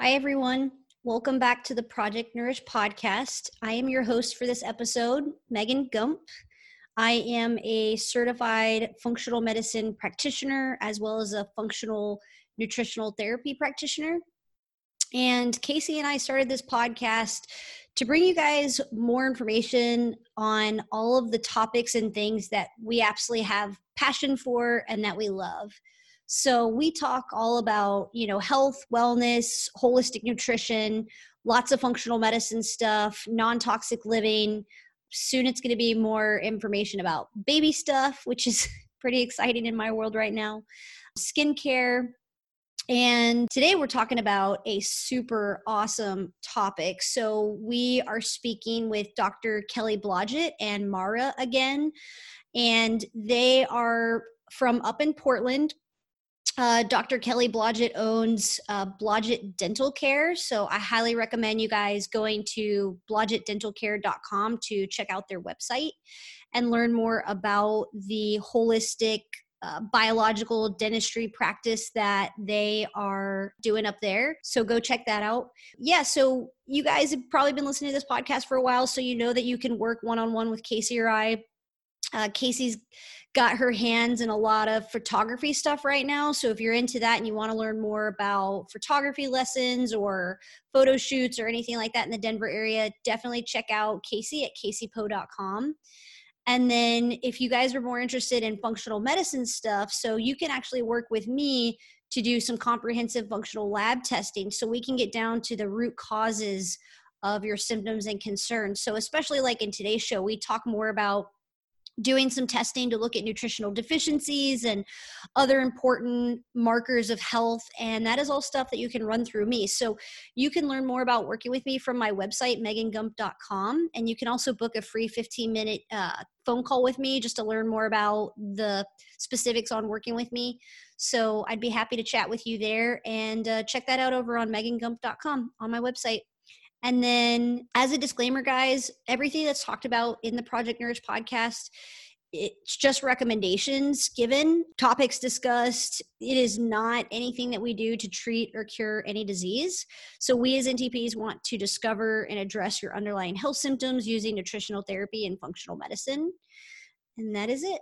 Hi, everyone. Welcome back to the Project Nourish podcast. I am your host for this episode, Megan Gump. I am a certified functional medicine practitioner as well as a functional nutritional therapy practitioner. And Casey and I started this podcast to bring you guys more information on all of the topics and things that we absolutely have passion for and that we love. So we talk all about, you know, health, wellness, holistic nutrition, lots of functional medicine stuff, non-toxic living. Soon it's going to be more information about baby stuff, which is pretty exciting in my world right now. Skincare, and today we're talking about a super awesome topic. So we are speaking with Dr. Kelly Blodgett and Mara again. And they are from up in Portland, uh, Dr. Kelly Blodgett owns uh, Blodgett Dental Care. So I highly recommend you guys going to blodgettdentalcare.com to check out their website and learn more about the holistic uh, biological dentistry practice that they are doing up there. So go check that out. Yeah, so you guys have probably been listening to this podcast for a while, so you know that you can work one on one with Casey or I. Uh, Casey's got her hands in a lot of photography stuff right now. So if you're into that and you want to learn more about photography lessons or photo shoots or anything like that in the Denver area, definitely check out Casey at caseypo.com. And then if you guys are more interested in functional medicine stuff, so you can actually work with me to do some comprehensive functional lab testing so we can get down to the root causes of your symptoms and concerns. So especially like in today's show, we talk more about doing some testing to look at nutritional deficiencies and other important markers of health and that is all stuff that you can run through me. So you can learn more about working with me from my website megangump.com and you can also book a free 15 minute uh, phone call with me just to learn more about the specifics on working with me. So i'd be happy to chat with you there and uh, check that out over on megangump.com on my website and then, as a disclaimer, guys, everything that's talked about in the Project Nourish podcast, it's just recommendations given, topics discussed. It is not anything that we do to treat or cure any disease. So, we as NTPs want to discover and address your underlying health symptoms using nutritional therapy and functional medicine. And that is it.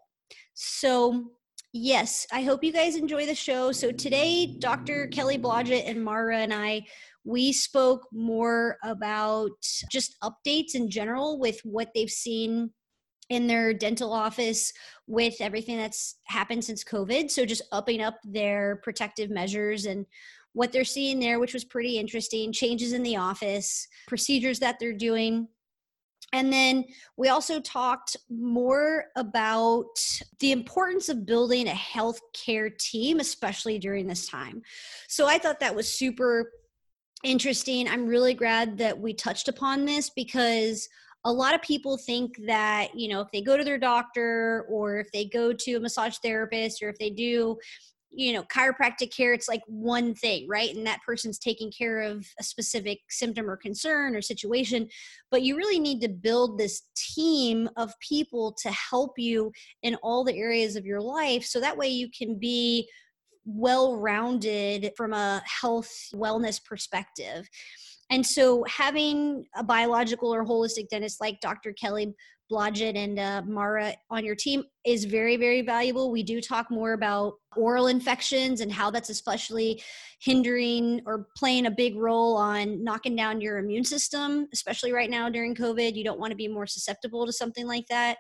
So, yes, I hope you guys enjoy the show. So, today, Dr. Kelly Blodgett and Mara and I we spoke more about just updates in general with what they've seen in their dental office with everything that's happened since COVID. So just upping up their protective measures and what they're seeing there, which was pretty interesting. Changes in the office, procedures that they're doing. And then we also talked more about the importance of building a healthcare team, especially during this time. So I thought that was super interesting. I'm really glad that we touched upon this because a lot of people think that, you know, if they go to their doctor or if they go to a massage therapist or if they do, you know, chiropractic care, it's like one thing, right? And that person's taking care of a specific symptom or concern or situation. But you really need to build this team of people to help you in all the areas of your life so that way you can be well rounded from a health wellness perspective. And so, having a biological or holistic dentist like Dr. Kelly Blodgett and uh, Mara on your team is very, very valuable. We do talk more about oral infections and how that's especially hindering or playing a big role on knocking down your immune system, especially right now during COVID. You don't want to be more susceptible to something like that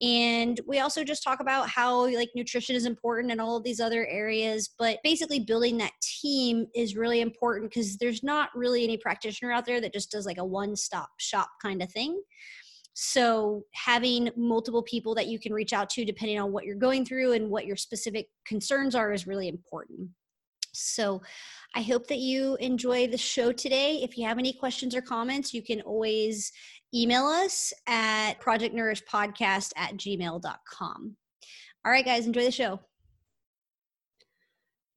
and we also just talk about how like nutrition is important and all of these other areas but basically building that team is really important because there's not really any practitioner out there that just does like a one stop shop kind of thing so having multiple people that you can reach out to depending on what you're going through and what your specific concerns are is really important so I hope that you enjoy the show today. If you have any questions or comments, you can always email us at projectnourishpodcast at gmail.com. All right, guys, enjoy the show.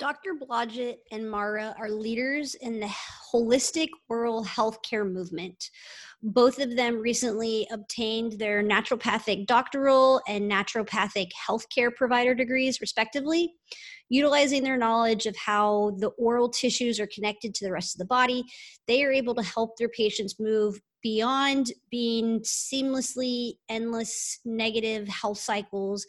Dr. Blodgett and Mara are leaders in the Holistic Oral Healthcare Movement. Both of them recently obtained their naturopathic doctoral and naturopathic healthcare provider degrees, respectively. Utilizing their knowledge of how the oral tissues are connected to the rest of the body, they are able to help their patients move beyond being seamlessly endless negative health cycles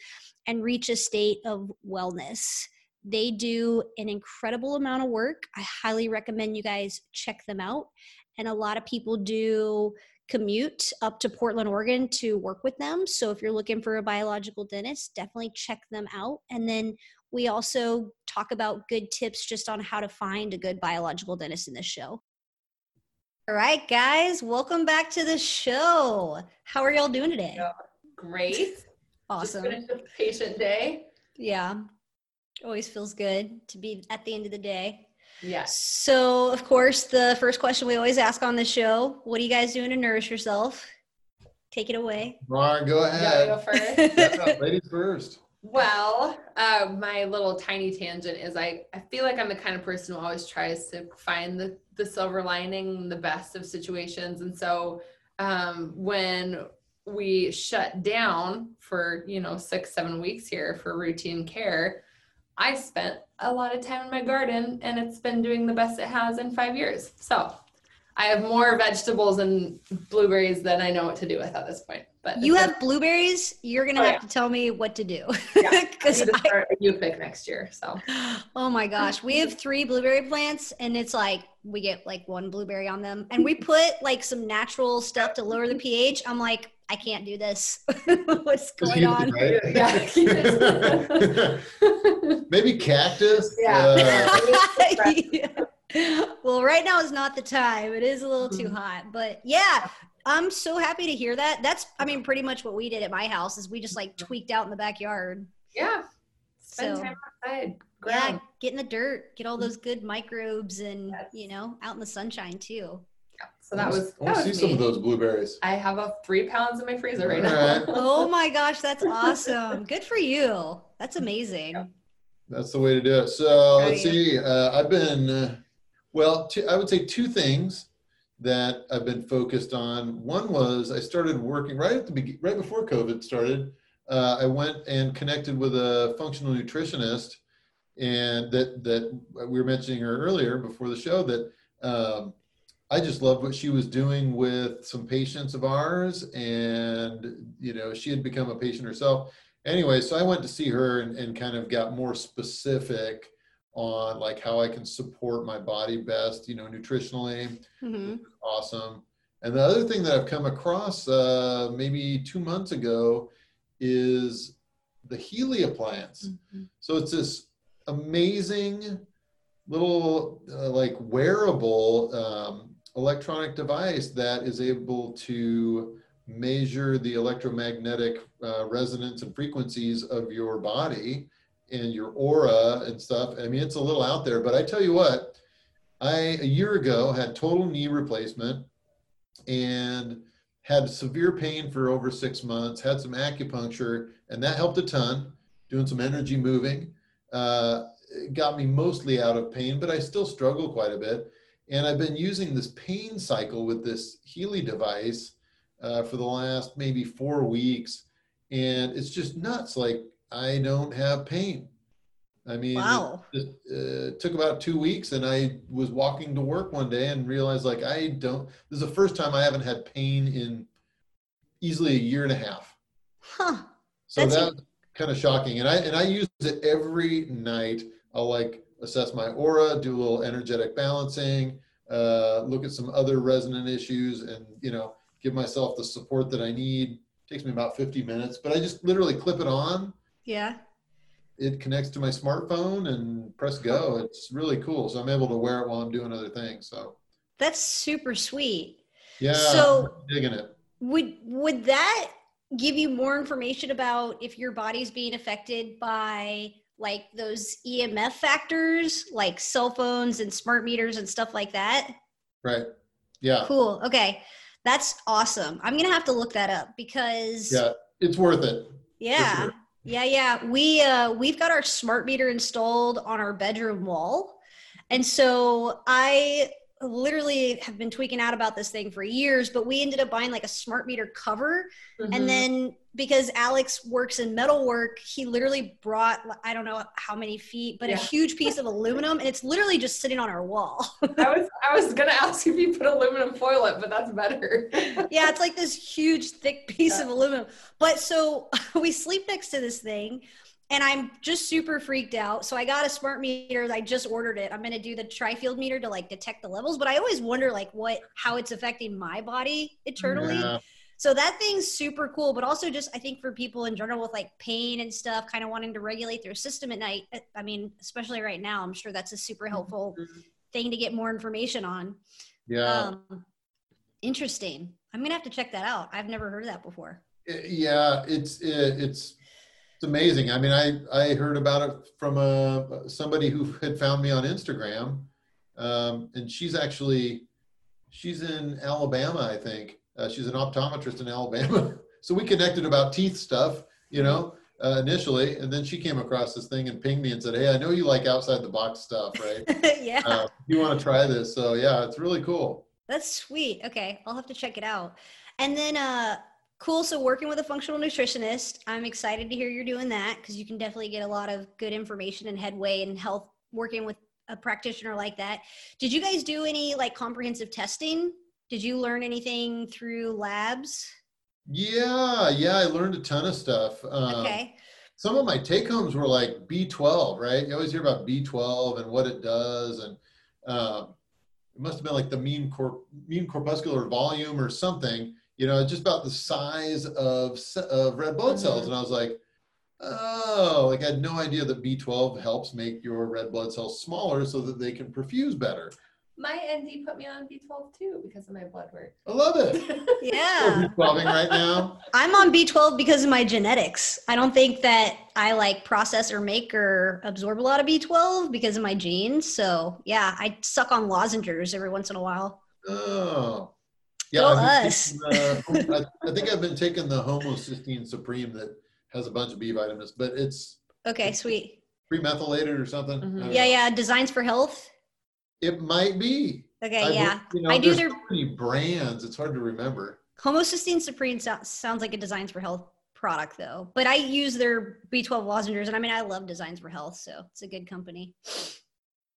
and reach a state of wellness. They do an incredible amount of work. I highly recommend you guys check them out. And a lot of people do commute up to Portland, Oregon to work with them. So if you're looking for a biological dentist, definitely check them out. And then we also talk about good tips just on how to find a good biological dentist in this show. All right, guys, welcome back to the show. How are y'all doing today? Great. Awesome. Just finished a patient day. Yeah. Always feels good to be at the end of the day. Yes. So, of course, the first question we always ask on the show what are you guys doing to nourish yourself? Take it away. Lauren, go You ahead. go first. Yeah, ladies first. Well, uh, my little tiny tangent is I, I feel like I'm the kind of person who always tries to find the, the silver lining, the best of situations. And so um, when we shut down for, you know, six, seven weeks here for routine care, I spent a lot of time in my garden and it's been doing the best it has in five years. So I have more vegetables and blueberries than I know what to do with at this point. But You have blueberries. You're going to Oh, have yeah. to tell me what to do. Yeah, I Because need to start a youth pick next year. So oh my gosh, we have three blueberry plants, and it's like we get like one blueberry on them, and we put like some natural stuff to lower the pH. I'm like, I can't do this. What's going on? right? Yeah. Maybe cactus. Yeah. Uh, Yeah. Well, right now is not the time. It is a little too Mhm. hot, but yeah, I'm so happy to hear that. That's, I mean, pretty much what we did at my house is we just like tweaked out in the backyard. yeah. Spend So- time outside. Yeah, get in the dirt, get all those good microbes, and Yes. you know, out in the sunshine too. Yeah. So that was I want to see was some of those blueberries. I have a three pounds in my freezer right All now. Oh my gosh, that's awesome! Good for you. That's amazing. That's the way to do it. So let's Right. see. Uh, I've been, uh, well, two, I would say two things that I've been focused on. One was I started working right at the beginning, right before COVID started. Uh, I went and connected with a functional nutritionist, and that that we were mentioning her earlier before the show. That um, I just loved what she was doing with some patients of ours, and you know she had become a patient herself anyway, so I went to see her and, and kind of got more specific on like how I can support my body best, you know, nutritionally. hmm Awesome. And the other thing that I've come across uh, maybe two months ago is the Healy appliance. So it's this amazing little uh, like wearable um, electronic device that is able to measure the electromagnetic uh, resonance and frequencies of your body and your aura and stuff. I mean, it's a little out there, but I tell you what, I a year ago had total knee replacement and had severe pain for over six months, had some acupuncture, and that helped a ton, doing some energy moving. Uh, got me mostly out of pain, but I still struggle quite a bit. And I've been using this pain cycle with this Healy device uh, for the last maybe four weeks. And it's just nuts. Like, I don't have pain. I mean, Wow. it, uh, took about two weeks and I was walking to work one day and realized like I don't, this is the first time I haven't had pain in easily a year and a half. Huh. So That's kind of shocking. And I, and I use it every night. I'll like assess my aura, do a little energetic balancing, uh, look at some other resonant issues and, you know, give myself the support that I need. takes me about 50 minutes, but I just literally clip it on Yeah. it connects to my smartphone and press go. Oh. It's really cool. So I'm able to wear it while I'm doing other things. So That's super sweet. yeah, So- I'm digging it. Would would that give you more information about if your body's being affected by like those EMF factors, like cell phones and smart meters and stuff like that? Right. Yeah. Cool. Okay. That's awesome. I'm going to have to look that up because Yeah. It's worth it. yeah. sure. Yeah, yeah. We uh we've got our smart meter installed on our bedroom wall. And so I literally have been tweaking out about this thing for years, but we ended up buying like a smart meter cover. Mhm. And then because Alex works in metal work, he literally brought, I don't know how many feet, but Yeah. a huge piece of aluminum. And it's literally just sitting on our wall. I was I was gonna ask if you put aluminum foil it, but that's better. yeah, it's like this huge, thick piece of aluminum. But so we sleep next to this thing, and I'm just super freaked out. So I got a smart meter. I just ordered it. I'm gonna do the tri-field meter to like detect the levels. But I always wonder like what how it's affecting my body internally. Yeah. So that thing's super cool. But also just I think for people in general with like pain and stuff, kind of wanting to regulate their system at night. uh, I mean, especially right now, I'm sure that's a super helpful thing to get more information on. Yeah. Um, interesting. I'm gonna have to check that out. I've never heard of that before. yeah it's it's it's amazing. I mean i i heard about it from a somebody who had found me on instagram. Um, and she's actually she's in alabama i think. Uh, she's an optometrist in alabama. So we connected about teeth stuff you know uh, initially. And then she came across this thing and pinged me and said hey i know you like outside the box stuff right? Yeah, uh, you want to try this? So yeah it's really cool. That's sweet. Okay, I'll have to check it out. And then, uh, cool. So working with a functional nutritionist, I'm excited to hear you're doing that because you can definitely get a lot of good information and headway and health working with a practitioner like that. Did you guys do any like comprehensive testing? Did you learn anything through labs? yeah yeah i learned a ton of stuff um, Okay. some of my take homes were like B12, right? You always hear about B12 and what it does, and um, it must have been like the mean cor- mean corpuscular volume or something. You know, just about the size of of red blood cells, Mhm. and I was like, oh, like I had no idea that B12 helps make your red blood cells smaller so that they can perfuse better. My ND put me on B12 too because of my blood work. I love it. Yeah. Still B12ing right now. I'm on B12 because of my genetics. I don't think that I like process or make or absorb a lot of B12 because of my genes. So yeah, I suck on lozenges every once in a while. Oh. Go I've us. taking I, I think I've been taking the homocysteine supreme that has a bunch of B vitamins, but it's Okay, sweet. pre-methylated or something. Mhm. Yeah, know. yeah. Designs for health. It might be. Okay, I've- yeah. You know, I do their- so many brands. It's hard to remember. Homocysteine supreme so- sounds like a Designs for Health product though, but I use their B12 lozenges, and I mean I love Designs for Health, so it's a good company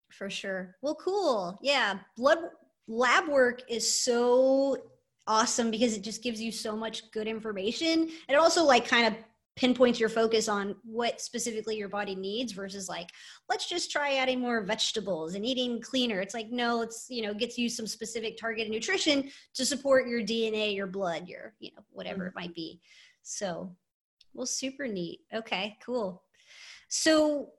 for sure. Well, cool. Yeah, blood lab work is so awesome because it just gives you so much good information, and it also like kind of pinpoints your focus on what specifically your body needs versus like let's just try adding more vegetables and eating cleaner it's like no it's you know gets you some specific targeted nutrition to support your DNA, your blood, your, you know, whatever it might be. So, well, super neat. Okay, cool. So,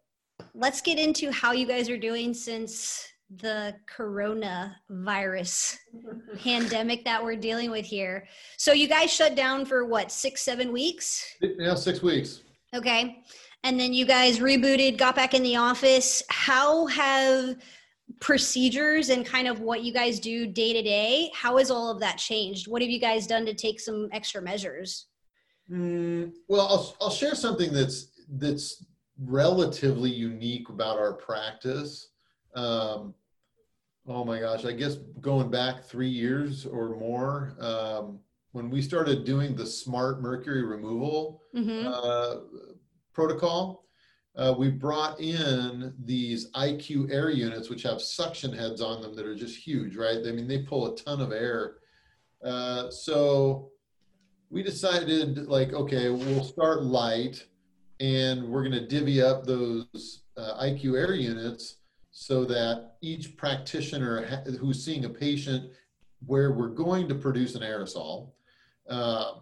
let's get into how you guys are doing since the corona virus pandemic that we're dealing with here. So, you guys shut down for what, six, seven weeks? Yeah, six weeks. Okay. And then you guys rebooted, got back in the office. How have procedures and kind of what you guys do day to day, how has all of that changed? What have you guys done to take some extra measures? Mm, well, I'll, I'll share something that's that's relatively unique about our practice. Um, oh my gosh, I guess going back three years or more, um, when we started doing the smart mercury removal Mm-hmm. uh, protocol, uh, we brought in these IQAir units, which have suction heads on them that are just huge, right? I mean, they pull a ton of air. Uh, so we decided, like, okay, we'll start light and we're going to divvy up those uh, IQAir units so that each practitioner who's seeing a patient where we're going to produce an aerosol, uh,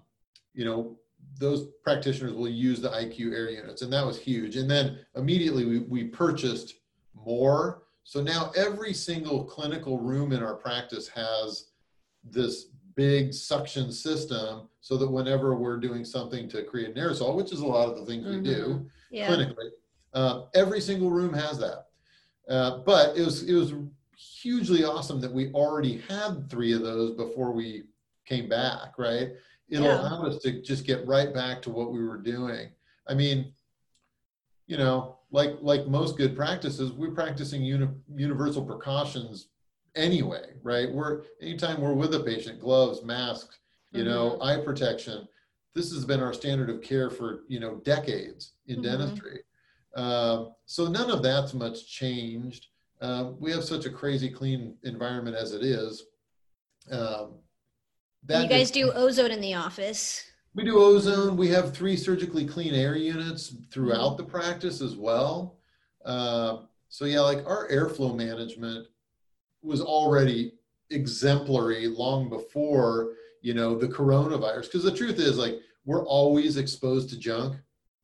you know, those practitioners will use the IQAir units, and that was huge. And then immediately we, we purchased more. So now every single clinical room in our practice has this big suction system so that whenever we're doing something to create an aerosol, which is a lot of the things we do Yeah. clinically, uh, every single room has that. Uh, but it was it was hugely awesome that we already had three of those before we came back, right? It'll Yeah. allow us to just get right back to what we were doing. I mean, you know, like like most good practices, we're practicing uni- universal precautions anyway, right? We're anytime we're with a patient, gloves, masks, you know, eye protection. This has been our standard of care for you know decades in Mhm. dentistry. Um, so none of that's much changed. Um, we have such a crazy clean environment as it is. Um, you guys do ozone in the office. we do ozone. We have three surgically clean air units throughout the practice as well. Uh, so yeah, like our airflow management was already exemplary long before you know the coronavirus. Because the truth is, like, we're always exposed to junk.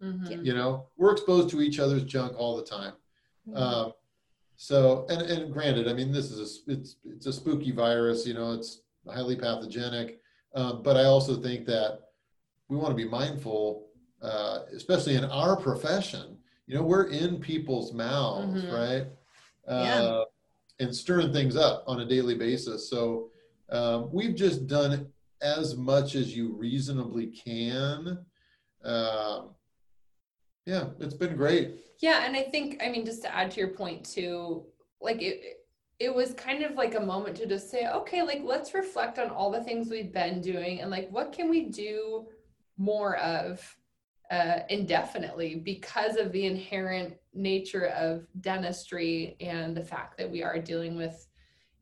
Mhm. You know, we're exposed to each other's junk all the time. Mm-hmm. Um, so, and, and granted, I mean, this is a, it's, it's a spooky virus, you know, it's highly pathogenic. Um, but I also think that we want to be mindful, uh, especially in our profession, you know, we're in people's mouths, Mhm. right? Yeah. Uh, and stirring things up on a daily basis. So, um, we've just done as much as you reasonably can. Um, yeah, it's been great. Yeah, and I think I mean just to add to your point too, like it it was kind of like a moment to just say, okay, like let's reflect on all the things we've been doing and like what can we do more of uh, indefinitely because of the inherent nature of dentistry and the fact that we are dealing with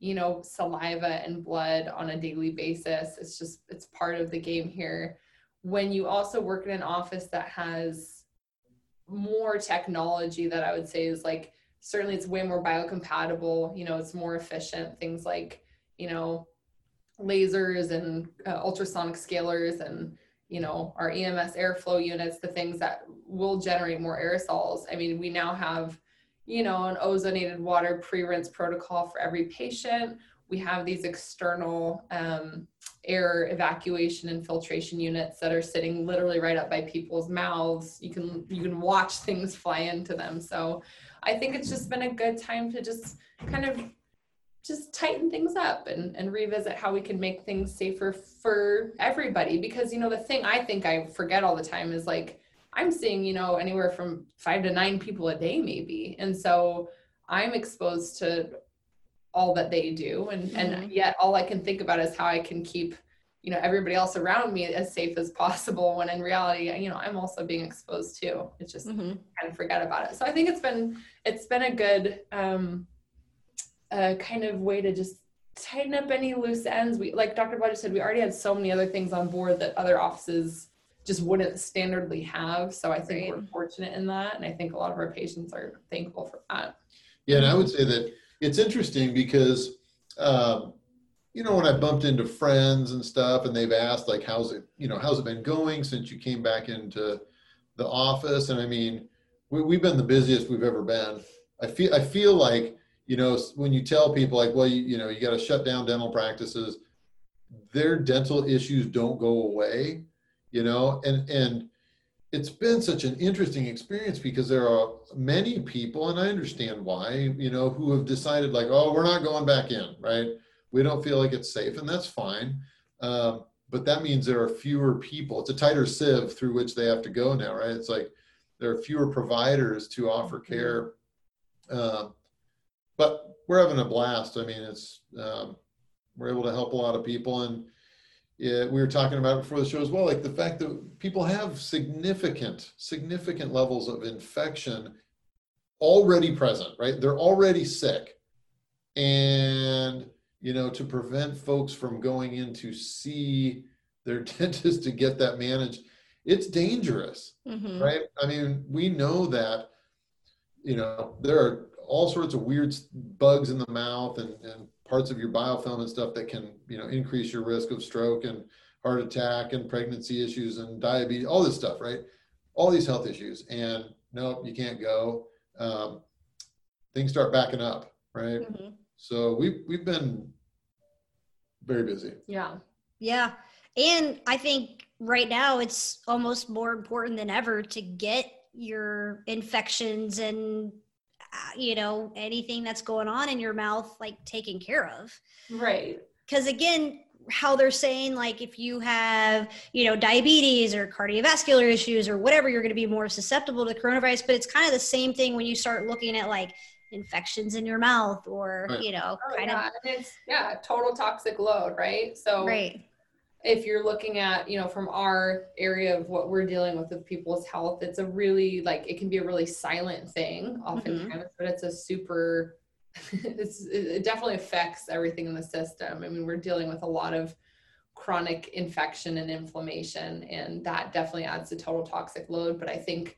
you know saliva and blood on a daily basis it's just it's part of the game here when you also work in an office that has more technology that I would say is like certainly it's way more biocompatible. You know, it's more efficient. Things like you know lasers and uh, ultrasonic scalers and you know our EMS airflow units, the things that will generate more aerosols. I mean, we now have you know an ozonated water pre-rinse protocol for every patient. We have these external um, air evacuation and filtration units that are sitting literally right up by people's mouths. You can you can watch things fly into them. So I think it's just been a good time to just kind of just tighten things up and, and revisit how we can make things safer for everybody. Because you know the thing I think I forget all the time is like I'm seeing, you know, anywhere from five to nine people a day maybe. And so I'm exposed to all that they do. And and yet all i can think about is how i can keep you know everybody else around me as safe as possible when in reality you know i'm also being exposed too. It's just Mhm. kind of forget about it. So i think it's been it's been a good um uh, kind of way to just tighten up any loose ends. We like dr Blodgett said we already had so many other things on board that other offices just wouldn't standardly have. So i think Right. we're fortunate in that. And i think a lot of our patients are thankful for that. Yeah, and I would say that it's interesting because, um, you know, when I bumped into friends and stuff, and they've asked like, "How's it? You know, how's it been going since you came back into the office?" And I mean, we, we've been the busiest we've ever been. I feel I feel like you know when you tell people like, "Well, you, you know, you got to shut down dental practices," their dental issues don't go away. You know, and and it's been such an interesting experience because there are many people and i understand why you know who have decided like oh we're not going back in right? We don't feel like it's safe and that's fine. Um, but that means there are fewer people. It's a tighter sieve through which they have to go now right? It's like there are fewer providers to offer care. Um, but we're having a blast. I mean it's um, we're able to help a lot of people and yeah, we were talking about it before the show as well, like the fact that people have significant, significant levels of infection already present, right? They're already sick. And, you know, to prevent folks from going in to see their dentist to get that managed, it's dangerous, Mhm. right? I mean, we know that, you know, there are all sorts of weird bugs in the mouth and, and parts of your biofilm and stuff that can, you know, increase your risk of stroke and heart attack and pregnancy issues and diabetes, all this stuff, right? All these health issues. And no, you can't go. Um, things start backing up, right? Mhm. So we've, we've been very busy. yeah Yeah. And I think right now it's almost more important than ever to get your infections and, Uh, you know, anything that's going on in your mouth, like taken care of. right Because again, how they're saying, like, if you have, you know, diabetes or cardiovascular issues or whatever, you're going to be more susceptible to coronavirus. But it's kind of the same thing when you start looking at like infections in your mouth or Right. you know Oh, kind yeah. and it's yeah, total toxic load, right? So right if you're looking at, you know, from our area of what we're dealing with with people's health, it's a really like it can be a really silent thing oftentimes, mm-hmm. but it's a super it's it definitely affects everything in the system. I mean, we're dealing with a lot of chronic infection and inflammation and that definitely adds to total toxic load, but I think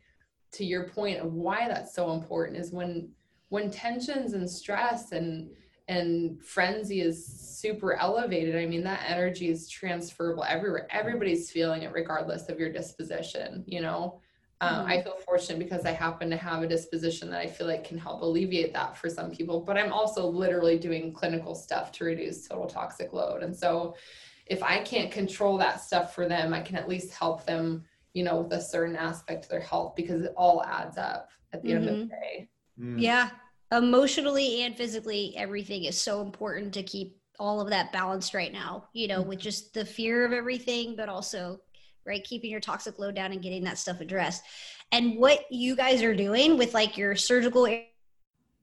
to your point of why that's so important is when when tensions and stress and and frenzy is super elevated. I mean that energy is transferable everywhere. Everybody's feeling it regardless of your disposition you know? Um, i feel fortunate because i happen to have a disposition that i feel like can help alleviate that for some people but i'm also literally doing clinical stuff to reduce total toxic load. And so if i can't control that stuff for them i can at least help them you know with a certain aspect of their health because it all adds up at the end of the day. Mm. yeah emotionally and physically everything is so important to keep all of that balanced right now you know with just the fear of everything but also right keeping your toxic load down and getting that stuff addressed and what you guys are doing with like your surgical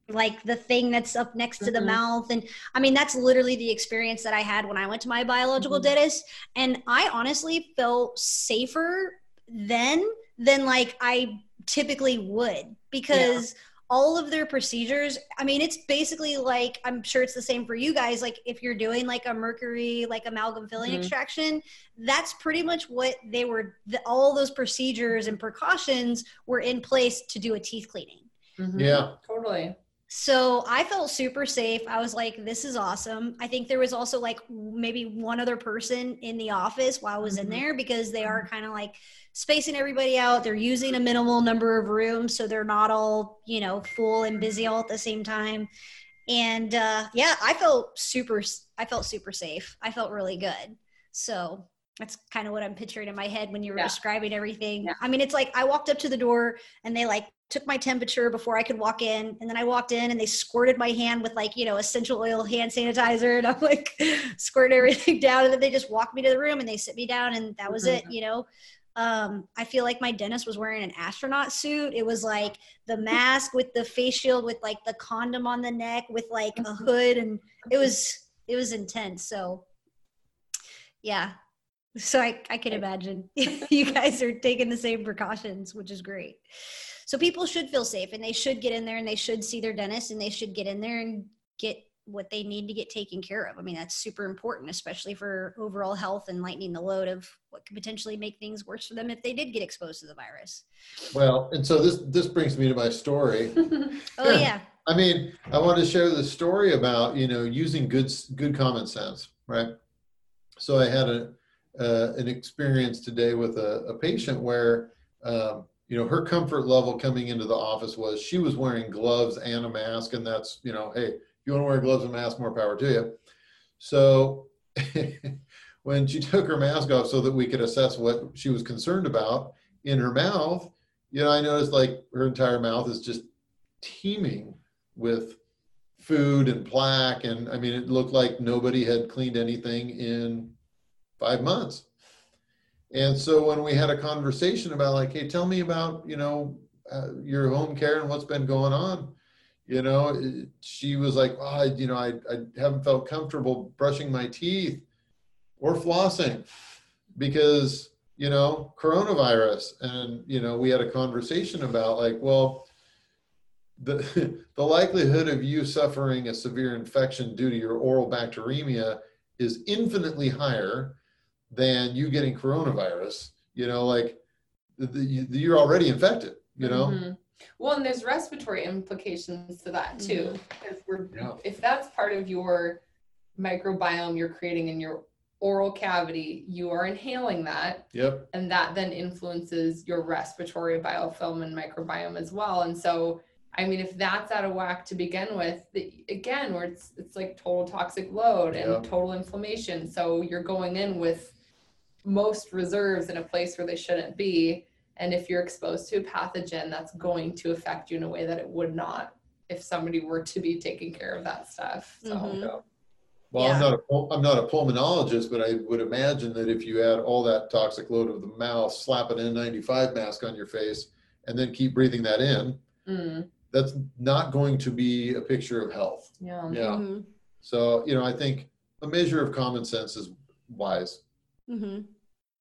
like the thing that's up next to the Mhm. mouth and i mean that's literally the experience that i had when i went to my biological Mhm. dentist and i honestly felt safer then than like i typically would because all of their procedures i mean it's basically like i'm sure it's the same for you guys like if you're doing like a mercury like amalgam filling Mhm. extraction that's pretty much what they were the, all those procedures and precautions were in place to do a teeth cleaning Mhm. Yeah. totally so I felt super safe. I was like, this is awesome. I think there was also like maybe one other person in the office while I was in Mhm. there because they are kind of like spacing everybody out. They're using a minimal number of rooms so they're not all, you know, full and busy all at the same time. And uh, yeah, I felt super, I felt super safe. I felt really good. So that's kind of what I'm picturing in my head when you were Yeah. describing everything. Yeah. I mean, it's like I walked up to the door and they like took my temperature before I could walk in. And then I walked in and they squirted my hand with like, you know, essential oil hand sanitizer. And I'm like, squirt everything down. And then they just walked me to the room and they sit me down and that was it, mm-hmm. you know? Um, I feel like my dentist was wearing an astronaut suit. It was like the mask with the face shield with like the condom on the neck with like a mm-hmm. hood and it mm-hmm. was it was intense. So yeah. So I, I can imagine you guys are taking the same precautions, which is great. So people should feel safe and they should get in there and they should see their dentist and they should get in there and get what they need to get taken care of. I mean, that's super important, especially for overall health and lightening the load of what could potentially make things worse for them if they did get exposed to the virus. Well, and so this this brings me to my story. Oh Yeah. I mean, I want to share the story about you know using good good common sense, right? So I had a uh, an experience today with a, a patient where um, you know her comfort level coming into the office was she was wearing gloves and a mask, and that's you know, hey, you want to wear gloves and mask, more power to you. So when she took her mask off so that we could assess what she was concerned about in her mouth, you know, I noticed like her entire mouth is just teeming with food and plaque and i mean it looked like nobody had cleaned anything in five months and so when we had a conversation about like hey tell me about you know uh, your home care and what's been going on you know it- she was like oh, I, you know I, I haven't felt comfortable brushing my teeth or flossing because you know coronavirus. And you know we had a conversation about like well the, the likelihood of you suffering a severe infection due to your oral bacteremia is infinitely higher than you getting coronavirus. You know, like the, the, you're already infected, you know? Mhm. Well, and there's respiratory implications to that too. Because we're Yeah. if that's part of your microbiome you're creating in your oral cavity, you are inhaling that, Yep. and that then influences your respiratory biofilm and microbiome as well. And so, I mean, if that's out of whack to begin with, the, again, where it's it's like total toxic load and Yeah. total inflammation. So you're going in with most reserves in a place where they shouldn't be. And if you're exposed to a pathogen, that's going to affect you in a way that it would not if somebody were to be taking care of that stuff. So Mhm. Well, I'm not a pul- I'm not a pulmonologist, but I would imagine that if you add all that toxic load of the mouth, slap an N95 mask on your face, and then keep breathing that in, mm, that's not going to be a picture of health. Yeah. Yeah. Mhm. So, you know, I think a measure of common sense is wise. Mhm.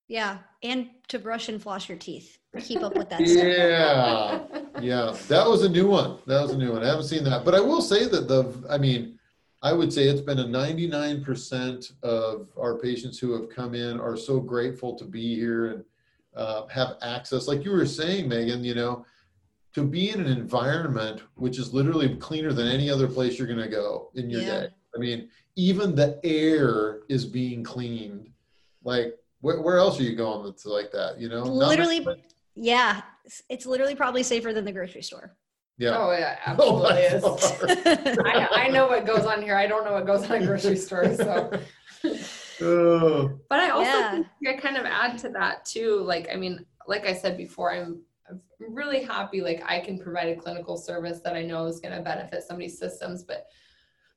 Yeah, and to brush and floss your teeth. Keep up with that stuff. Yeah. Yeah. That was a new one. That was a new one. I haven't seen that. But I will say that the, I mean, I would say it's been a 99% of our patients who have come in are so grateful to be here and uh, have access. Like you were saying, Megan, you know, to be in an environment which is literally cleaner than any other place you're going to go in your Yeah. day. I mean, even the air is being cleaned. Like, where, where else are you going that's like that? You know, Literally, much- yeah, it's- it's literally probably safer than the grocery store. yeah. Oh yeah, Oh, absolutely is. far. I, I know what goes on here. I don't know what goes on a grocery store. So, Oh, but I also Yeah. think I kind of add to that too. Like, I mean, like I said before, I'm, I'm really happy. Like, I can provide a clinical service that I know is going to benefit somebody's systems. But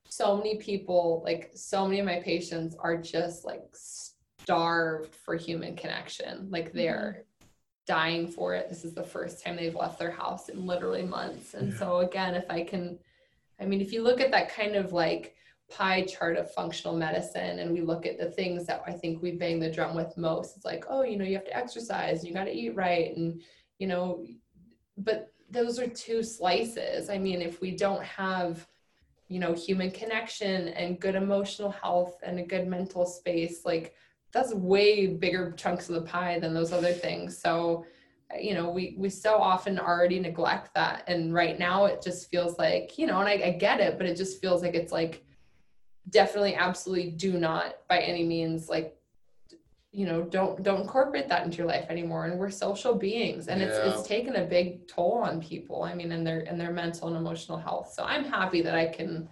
so many people, like, so many of my patients are just like starved for human connection. Like, they're mm-hmm. dying for it. This is the first time they've left their house in literally months. And so, again, if I can, I mean, if you look at that kind of like pie chart of functional medicine and we look at the things that I think we bang the drum with most, it's like, oh, you know, you have to exercise, you got to eat right. And, you know, but those are two slices. I mean, if we don't have, you know, human connection and good emotional health and a good mental space, like that's way bigger chunks of the pie than those other things. So, you know, we we so often already neglect that, and right now it just feels like, you know, and I, I get it, but it just feels like it's like definitely, absolutely, do not by any means like you know don't don't incorporate that into your life anymore. And we're social beings and it's Yeah. it's taken a big toll on people. I mean in their in their mental and emotional health. So i'm happy that i can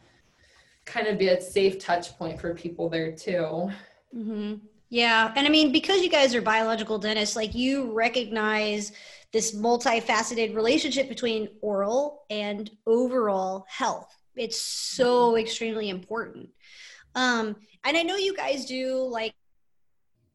kind of be a safe touch point for people there too. Hmm Yeah. And I mean, because you guys are biological dentists, like you recognize this multifaceted relationship between oral and overall health. It's so extremely important. Um, and I know you guys do like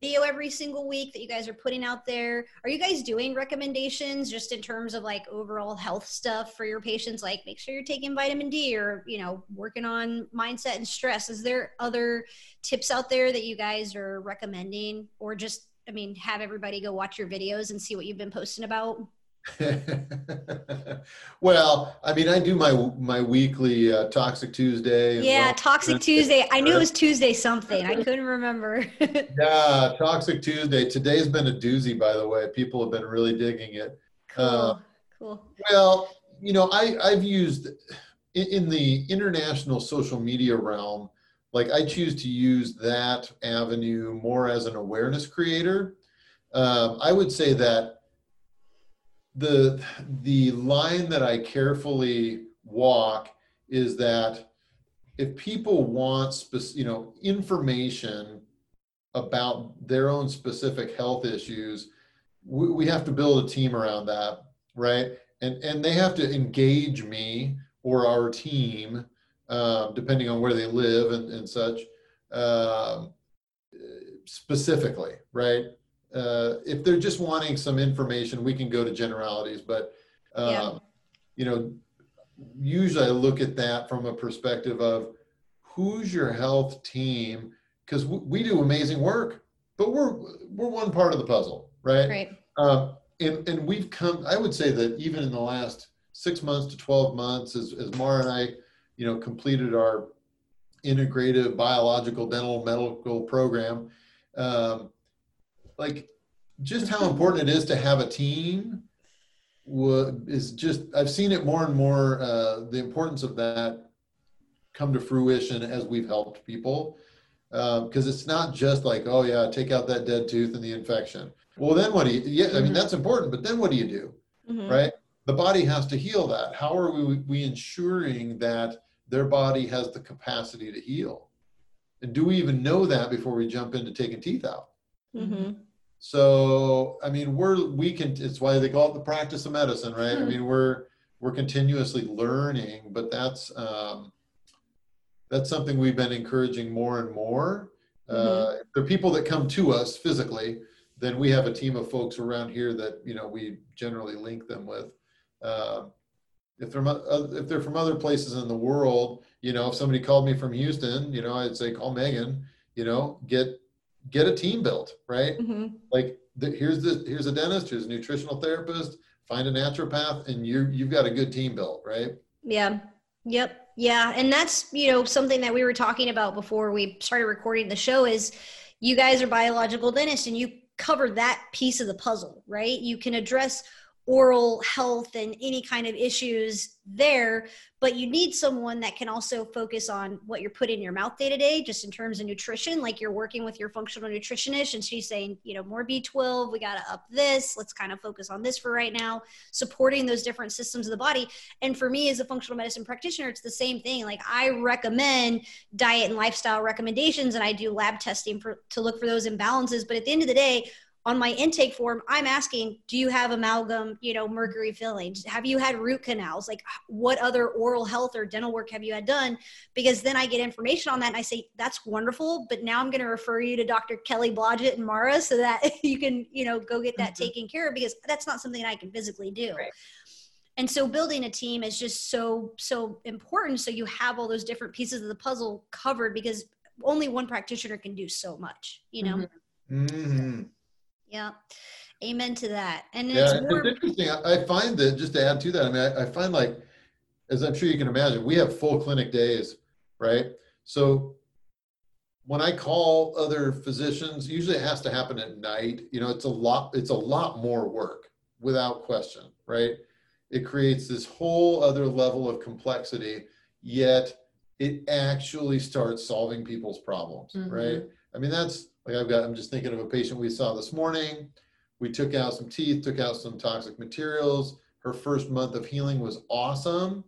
video every single week that you guys are putting out there. Are you guys doing recommendations just in terms of like overall health stuff for your patients? Like make sure you're taking vitamin D or, you know, working on mindset and stress. Is there other tips out there that you guys are recommending or just, I mean, have everybody go watch your videos and see what you've been posting about? well, I mean, I do my my weekly uh, Toxic Tuesday. Yeah, well- Toxic Tuesday. I knew it was Tuesday something. I couldn't remember. Yeah, Toxic Tuesday. Today's been a doozy, by the way. People have been really digging it. Uh, cool. Cool. Well, you know, I, I've used in, in the international social media realm, like I choose to use that avenue more as an awareness creator. Um, I would say that the the line that I carefully walk is that if people want you know information about their own specific health issues, we, we have to build a team around that, right? And and they have to engage me or our team, um, depending on where they live and, and such, um, specifically, right? Uh, if they're just wanting some information, we can go to generalities, but um, Yeah. you know, usually I look at that from a perspective of who's your health team because we, we do amazing work, but we're we're one part of the puzzle, right? Great. Um, and and we've come. I would say that even in the last six months to twelve months, as as Mara and I, you know, completed our integrative biological dental medical program, um, like just how important it is to have a team is just I've seen it more and more. Uh, the importance of that come to fruition as we've helped people because it's not just like oh yeah take out that dead tooth and the infection well then what do you yeah i mean Mhm. that's important but then what do you do Mhm. right the body has to heal that how are we, we ensuring that their body has the capacity to heal and do we even know that before we jump into taking teeth out Mhm. so i mean we're we can it's why they call it the practice of medicine right i Hmm. mean we're we're continuously learning but that's um that's something we've been encouraging more and more uh, if there are people that come to us physically then we have a team of folks around here that you know we generally link them with um, if they're if they're from other places in the world, you know, if somebody called me from Houston, you know, I'd say call Megan. You know, get get a team built, right? Mm-hmm. Like the, here's the here's a dentist, here's a nutritional therapist, find a naturopath, and you you've got a good team built, right? Yeah. Yep. Yeah, and that's you know something that we were talking about before we started recording the show is you guys are biological dentists and you cover that piece of the puzzle, right? You can address oral health and any kind of issues there but you need someone that can also focus on what you're putting in your mouth day to day just in terms of nutrition like you're working with your functional nutritionist and she's saying you know more b12 we got to up this let's kind of focus on this for right now supporting those different systems of the body. And for me as a functional medicine practitioner it's the same thing like i recommend diet and lifestyle recommendations and i do lab testing for to look for those imbalances but at the end of the day on my intake form i'm asking do you have amalgam you know mercury fillings have you had root canals like what other oral health or dental work have you had done because then i get information on that and i say that's wonderful but now i'm going to refer you to dr kelly blodgett and mara so that you can you know go get that mm-hmm. taken care of because that's not something i can physically do right. and so building a team is just so so important so you have all those different pieces of the puzzle covered because only one practitioner can do so much you know mm-hmm. Mm-hmm. Yeah. Amen to that. And yeah, it's, more- it's interesting. I find that just to add to that, I mean, I, I find like, as I'm sure you can imagine, we have full clinic days, right? So when I call other physicians, usually it has to happen at night. You know, it's a lot, it's a lot more work without question, right? It creates this whole other level of complexity, yet it actually starts solving people's problems, mm-hmm. right? I mean, that's like I've got, I'm just thinking of a patient we saw this morning. We took out some teeth, took out some toxic materials. Her first month of healing was awesome,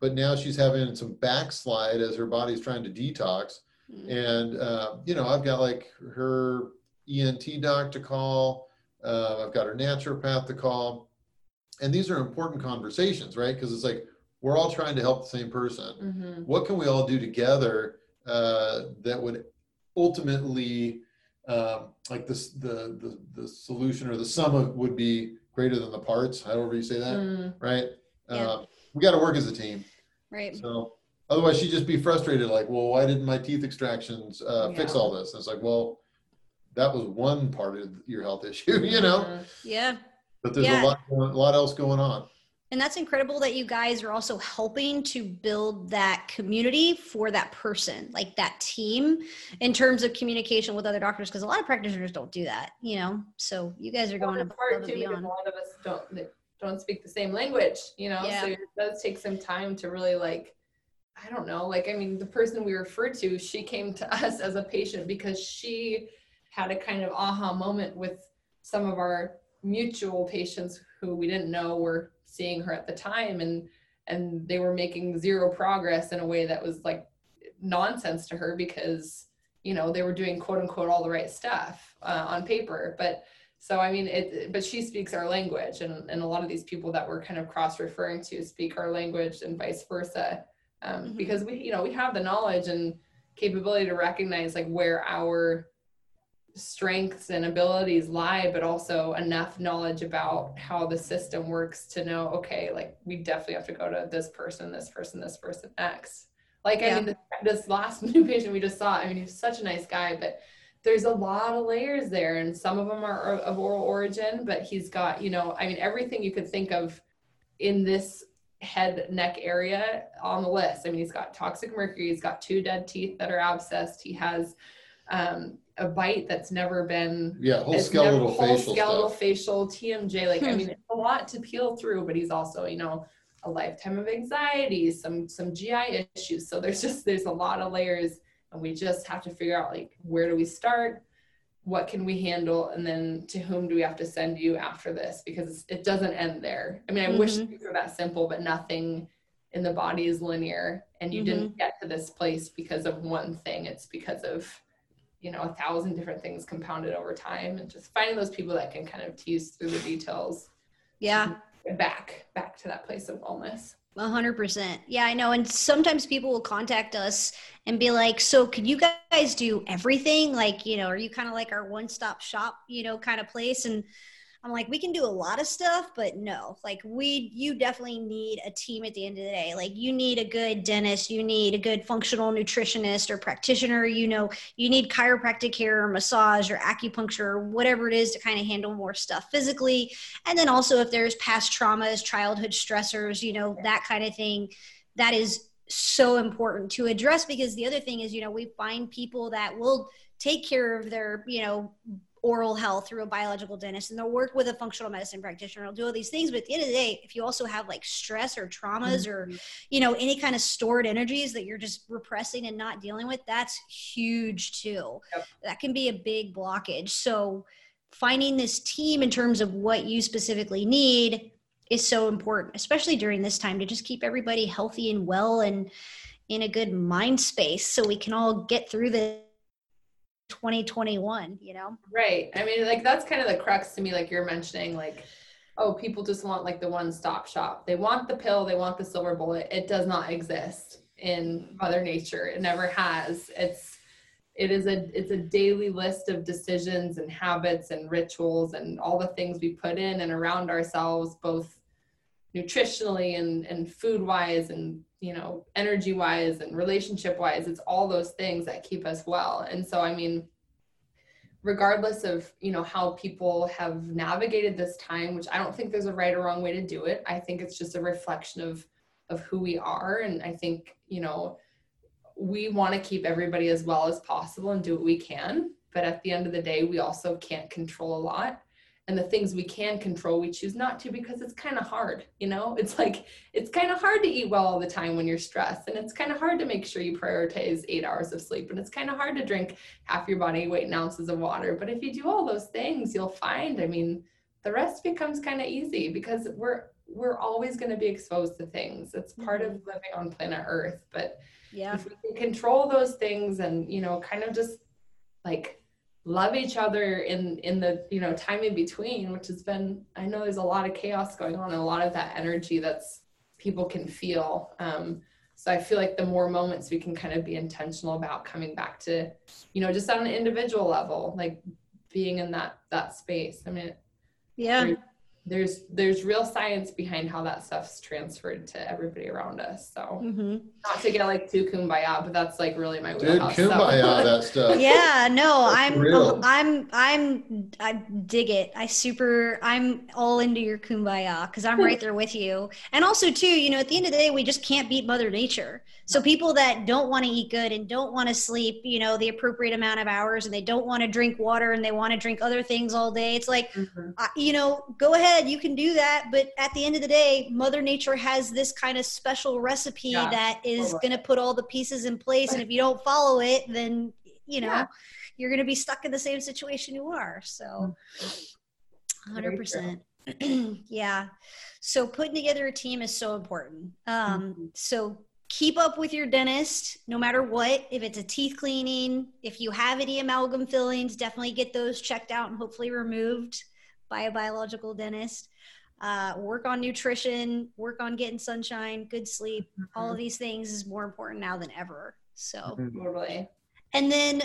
but now she's having some backslide as her body's trying to detox. Mm-hmm. And, uh, you know, I've got like her ENT doc to call, uh, I've got her naturopath to call. And these are important conversations, right? Because it's like we're all trying to help the same person. Mm-hmm. What can we all do together uh, that would ultimately um, like this the, the the solution or the sum of would be greater than the parts however you say that mm. right yeah. uh, we got to work as a team right so otherwise she'd just be frustrated like well why didn't my teeth extractions uh, yeah. fix all this and it's like well that was one part of your health issue you know mm-hmm. yeah but there's yeah. a lot a lot else going on and that's incredible that you guys are also helping to build that community for that person, like that team, in terms of communication with other doctors. Because a lot of practitioners don't do that, you know. So you guys are going well, above and beyond. A lot of us don't don't speak the same language, you know. Yeah. So it does take some time to really like, I don't know, like I mean, the person we referred to, she came to us as a patient because she had a kind of aha moment with some of our mutual patients who we didn't know were seeing her at the time and and they were making zero progress in a way that was like nonsense to her because you know they were doing quote unquote all the right stuff uh, on paper but so i mean it but she speaks our language and, and a lot of these people that we're kind of cross referring to speak our language and vice versa um, mm-hmm. because we you know we have the knowledge and capability to recognize like where our strengths and abilities lie, but also enough knowledge about how the system works to know, okay, like we definitely have to go to this person, this person, this person next. Like, yeah. I mean, this, this last new patient we just saw, I mean, he's such a nice guy, but there's a lot of layers there, and some of them are of oral origin, but he's got, you know, I mean, everything you could think of in this head neck area on the list. I mean, he's got toxic mercury, he's got two dead teeth that are abscessed, he has um, a bite that's never been yeah whole skeletal never, whole facial skeletal stuff. facial TMJ like I hmm. mean it's a lot to peel through but he's also you know a lifetime of anxiety some some GI issues so there's just there's a lot of layers and we just have to figure out like where do we start what can we handle and then to whom do we have to send you after this because it doesn't end there I mean I mm-hmm. wish it were that simple but nothing in the body is linear and you mm-hmm. didn't get to this place because of one thing it's because of you know a thousand different things compounded over time and just finding those people that can kind of tease through the details yeah back back to that place of wellness a hundred percent. Yeah, I know. And sometimes people will contact us and be like, so can you guys do everything? Like, you know, are you kind of like our one stop shop, you know, kind of place? And I'm like, we can do a lot of stuff, but no, like we, you definitely need a team at the end of the day. Like you need a good dentist, you need a good functional nutritionist or practitioner, you know, you need chiropractic care or massage or acupuncture or whatever it is to kind of handle more stuff physically. And then also if there's past traumas, childhood stressors, you know, that kind of thing, that is so important to address because the other thing is, you know, we find people that will take care of their, you know, oral health through a biological dentist and they'll work with a functional medicine practitioner they'll do all these things but at the end of the day if you also have like stress or traumas mm-hmm. or you know any kind of stored energies that you're just repressing and not dealing with that's huge too yep. that can be a big blockage so finding this team in terms of what you specifically need is so important especially during this time to just keep everybody healthy and well and in a good mind space so we can all get through this 2021 you know? Right. I mean like that's kind of the crux to me like you're mentioning like oh people just want like the one stop shop. They want the pill they want the silver bullet. It does not exist in mother nature. It never has. It's it is a it's a daily list of decisions and habits and rituals and all the things we put in and around ourselves both nutritionally and and food wise and you know energy wise and relationship wise it's all those things that keep us well. And so i mean regardless of you know how people have navigated this time which i don't think there's a right or wrong way to do it. I think it's just a reflection of of who we are. And i think you know we want to keep everybody as well as possible and do what we can. But at the end of the day we also can't control a lot and the things we can control we choose not to because it's kind of hard you know? It's like it's kind of hard to eat well all the time when you're stressed and it's kind of hard to make sure you prioritize eight hours of sleep and it's kind of hard to drink half your body weight in ounces of water but if you do all those things you'll find i mean the rest becomes kind of easy because we're we're always going to be exposed to things. It's part mm-hmm. of living on planet earth but yeah. if we can control those things and you know kind of just like love each other in in the you know time in between which has been i know there's a lot of chaos going on and a lot of that energy that's people can feel. Um, so i feel like the more moments we can kind of be intentional about coming back to you know just on an individual level like being in that that space. I mean yeah there's there's real science behind how that stuff's transferred to everybody around us. So mm-hmm. not to get like too kumbaya, but that's like really my Dude, kumbaya that stuff. Yeah, no, I'm real. I'm I'm I dig it. I super I'm all into your kumbaya because I'm right there with you. And also too, you know, at the end of the day, we just can't beat Mother Nature. So people that don't want to eat good and don't want to sleep, you know, the appropriate amount of hours, and they don't want to drink water and they want to drink other things all day, it's like, mm-hmm. uh, you know, go ahead, you can do that. But at the end of the day, Mother Nature has this kind of special recipe yeah. that is going to put all the pieces in place, and if you don't follow it, then you know. Yeah. You're going to be stuck in the same situation you are. So, 100%. yeah. So putting together a team is so important. Um, mm-hmm. So keep up with your dentist no matter what if it's a teeth cleaning if you have any amalgam fillings definitely get those checked out and hopefully removed by a biological dentist uh, work on nutrition work on getting sunshine good sleep mm-hmm. all of these things is more important now than ever so mm-hmm. totally and then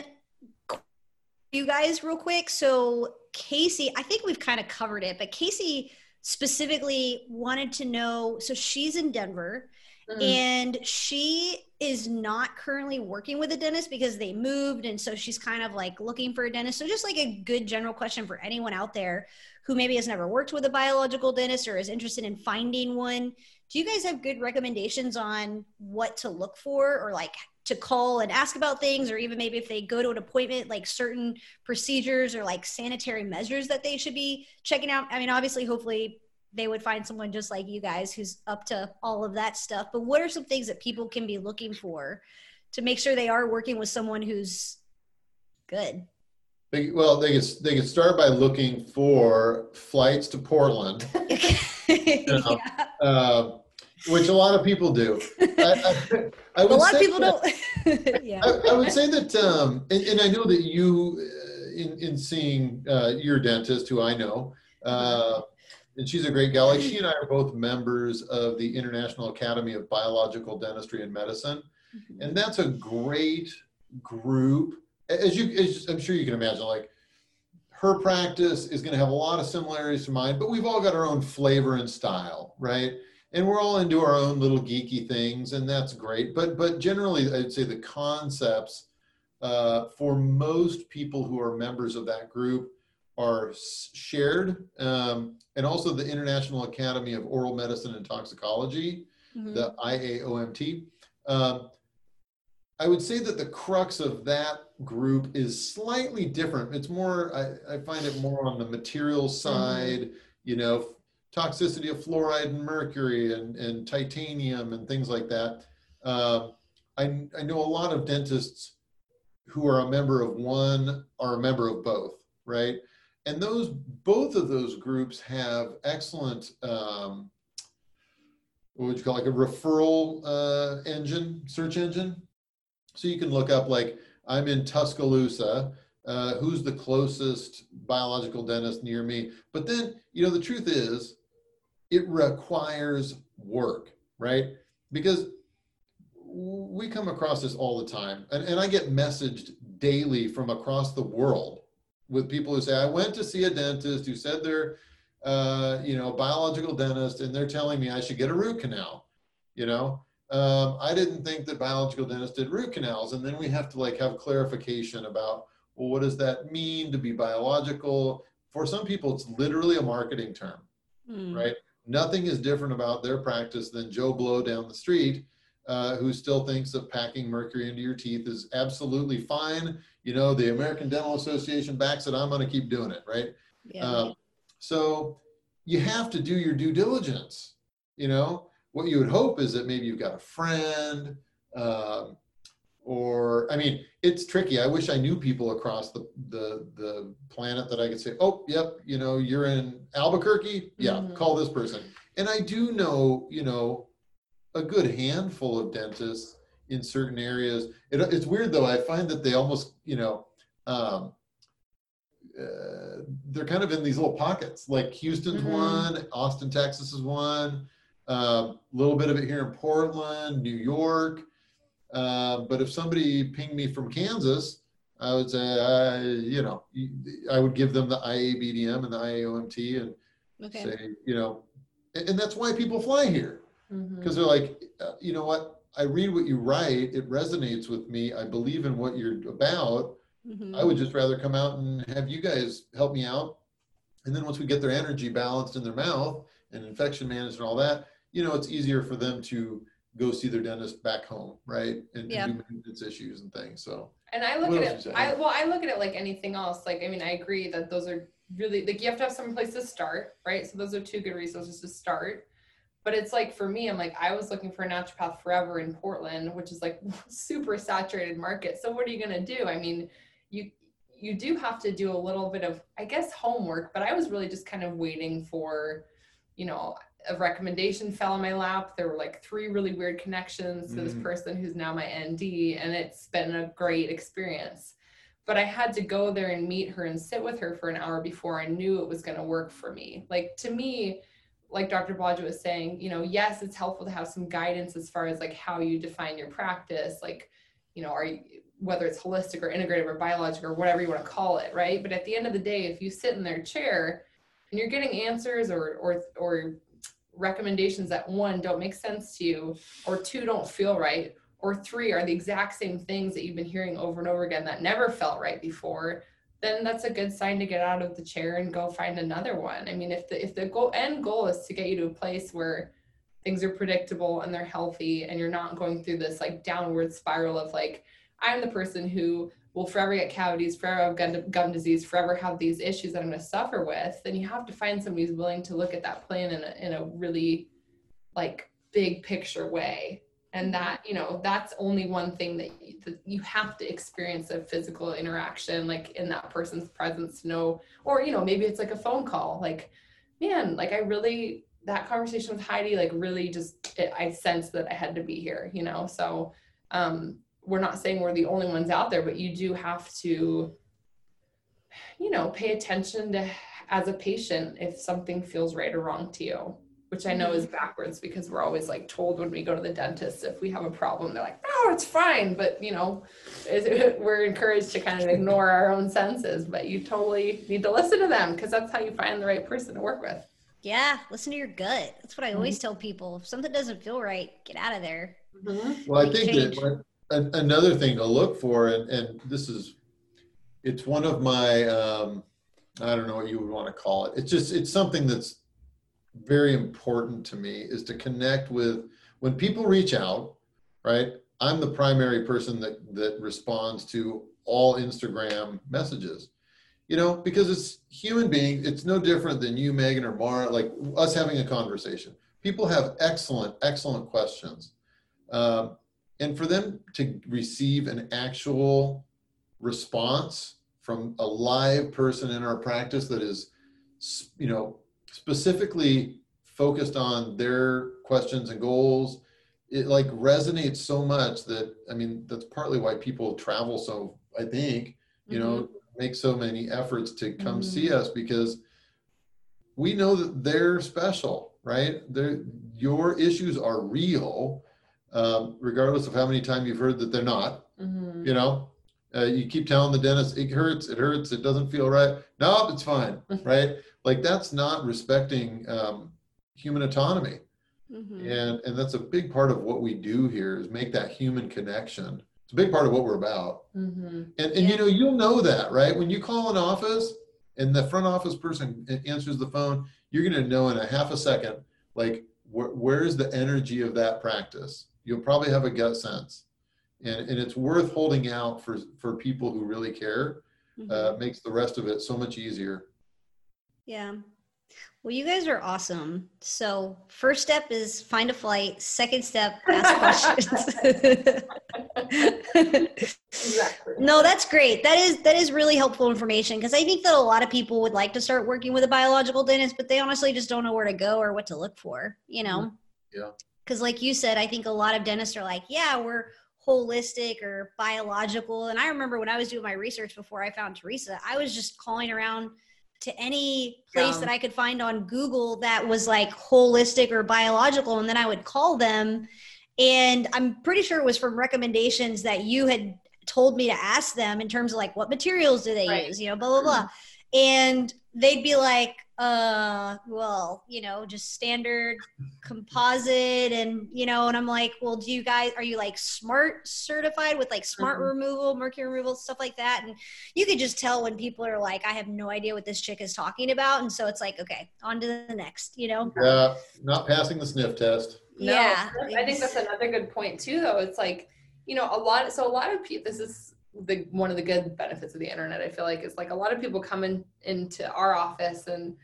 you guys real quick so casey i think we've kind of covered it but casey specifically wanted to know so she's in denver Mm-hmm. And she is not currently working with a dentist because they moved. And so she's kind of like looking for a dentist. So, just like a good general question for anyone out there who maybe has never worked with a biological dentist or is interested in finding one. Do you guys have good recommendations on what to look for or like to call and ask about things or even maybe if they go to an appointment like certain procedures or like sanitary measures that they should be checking out i mean obviously hopefully they would find someone just like you guys who's up to all of that stuff. But what are some things that people can be looking for to make sure they are working with someone who's good? They, well, they could, they could start by looking for flights to Portland, you know, yeah. uh, which a lot of people do. I, I, I a lot of people that, don't. yeah. I, would say that, um, and, and, I know that you, uh, in, in seeing uh, your dentist, who I know, uh, and she's a great gal. Like she and I are both members of the International Academy of Biological Dentistry and Medicine, mm-hmm. and that's a great group. As you, as I'm sure you can imagine, like her practice is going to have a lot of similarities to mine, but we've all got our own flavor and style, right? And we're all into our own little geeky things, and that's great. But but generally, I'd say the concepts uh, for most people who are members of that group are shared, um, and also the International Academy of Oral Medicine and Toxicology, mm-hmm. the IAOMT. Um, I would say that the crux of that group is slightly different. It's more, I, I find it more on the material mm-hmm. side, mm-hmm. you know, toxicity of fluoride and mercury and, and titanium and things like that. Uh, I, I know a lot of dentists who are a member of one are a member of both, right? And those both of those groups have excellent um, what would you call it, like a referral uh, engine, search engine. So you can look up like I'm in Tuscaloosa. Uh, who's the closest biological dentist near me? But then, you know, the truth is, it requires work, right? Because we come across this all the time, and, and I get messaged daily from across the world with people who say, I went to see a dentist who said they're, uh, you know, biological dentist, and they're telling me I should get a root canal, you know? Um, I didn't think that biological dentists did root canals. And then we have to like have clarification about, well, what does that mean to be biological? For some people, it's literally a marketing term, mm. right? Nothing is different about their practice than Joe Blow down the street uh, who still thinks that packing mercury into your teeth is absolutely fine. You know, the American Dental Association backs it. I'm going to keep doing it, right? Yeah. Um, so you have to do your due diligence, you know? What you would hope is that maybe you've got a friend um, or i mean it's tricky. I wish i knew people across the, the the planet that i could say oh yep you know you're in albuquerque? Yeah mm-hmm. call this person. And i do know you know a good handful of dentists in certain areas. It, it's weird though. I find that they almost you know um, uh, they're kind of in these little pockets. Like houston's mm-hmm. one austin texas is one a little bit of it here in Portland, New York. Uh, but if somebody pinged me from Kansas, I would say, I, you know, I would give them the IABDM and the IAOMT and okay. say, you know, and, that's why people fly here because mm-hmm. they're like, uh, you know what? I read what you write. It resonates with me. I believe in what you're about. Mm-hmm. I would just rather come out and have you guys help me out. And then once we get their energy balanced in their mouth and infection management and all that, you know, it's easier for them to go see their dentist back home, right? And, yeah. and do maintenance issues and things. So. And I look at it. I well, I look at it like anything else. Like, I mean, I agree that those are really like you have to have some place to start, right? So those are two good resources to start. But it's like for me, I'm like I was looking for a naturopath forever in Portland, which is like super saturated market. So what are you gonna do? I mean, you you do have to do a little bit of I guess homework, but I was really just kind of waiting for, you know, a recommendation fell in my lap. There were like three really weird connections to this mm. person who's now my ND, and it's been a great experience. But I had to go there and meet her and sit with her for an hour before I knew it was going to work for me. Like to me, like Dr. Blodgett was saying, you know, yes, it's helpful to have some guidance as far as like how you define your practice, like, you know, are you, whether it's holistic or integrative or biologic or whatever you want to call it, right? But at the end of the day, if you sit in their chair and you're getting answers or or or recommendations that one don't make sense to you or two don't feel right or three are the exact same things that you've been hearing over and over again that never felt right before then that's a good sign to get out of the chair and go find another one. I mean if the if the goal end goal is to get you to a place where things are predictable and they're healthy and you're not going through this like downward spiral of like i'm the person who will forever get cavities, forever have gum, gum disease, forever have these issues that I'm going to suffer with, then you have to find somebody who's willing to look at that plan in a, in a really like big picture way. And mm-hmm. that, you know, that's only one thing that you, that you have to experience a physical interaction, like in that person's presence to know, or, you know, maybe it's like a phone call, like, man, like I really, that conversation with Heidi, like really just, it, I sensed that I had to be here, you know? So, um, we're not saying we're the only ones out there, but you do have to, you know, pay attention to as a patient if something feels right or wrong to you, which I know is backwards because we're always like told when we go to the dentist if we have a problem, they're like, oh, it's fine. But you know, we're encouraged to kind of ignore our own senses, but you totally need to listen to them because that's how you find the right person to work with. Yeah, listen to your gut. That's what I always mm-hmm. tell people. If something doesn't feel right, get out of there. Mm-hmm. Well, I think change. that another thing to look for, and, and this is, it's one of my, um, I don't know what you would want to call it. It's just, it's something that's very important to me is to connect with, when people reach out, right? I'm the primary person that, that responds to all Instagram messages, you know, because it's human being. It's no different than you, Megan or Mara, like us having a conversation. People have excellent, excellent questions. Um, and for them to receive an actual response from a live person in our practice that is you know specifically focused on their questions and goals it like resonates so much that i mean that's partly why people travel so i think you mm-hmm. know make so many efforts to come mm-hmm. see us because we know that they're special right they're your issues are real um, regardless of how many times you've heard that they're not. Mm-hmm. You know, uh, you keep telling the dentist it hurts, it hurts, it doesn't feel right. No, it's fine, right? Like that's not respecting um, human autonomy, mm-hmm. and and that's a big part of what we do here is make that human connection. It's a big part of what we're about, mm-hmm. and and yeah. you know you'll know that right when you call an office and the front office person answers the phone, you're going to know in a half a second like wh- where's the energy of that practice you'll probably have a gut sense. And, and it's worth holding out for, for people who really care. Mm-hmm. Uh, makes the rest of it so much easier. Yeah. Well, you guys are awesome. So, first step is find a flight. Second step, ask questions. exactly. No, that's great. That is that is really helpful information because I think that a lot of people would like to start working with a biological dentist, but they honestly just don't know where to go or what to look for. You know. Yeah because like you said i think a lot of dentists are like yeah we're holistic or biological and i remember when i was doing my research before i found teresa i was just calling around to any place yeah. that i could find on google that was like holistic or biological and then i would call them and i'm pretty sure it was from recommendations that you had told me to ask them in terms of like what materials do they right. use you know blah blah blah mm-hmm. and they'd be like uh well you know just standard composite and you know and i'm like well do you guys are you like smart certified with like smart mm-hmm. removal mercury removal stuff like that? And you could just tell when people are like i have no idea what this chick is talking about. And so it's like okay on to the next you know? Yeah not passing the sniff test. No, yeah i think that's another good point too though. It's like you know a lot so a lot of people this is the one of the good benefits of the internet i feel like is like a lot of people come in into our office and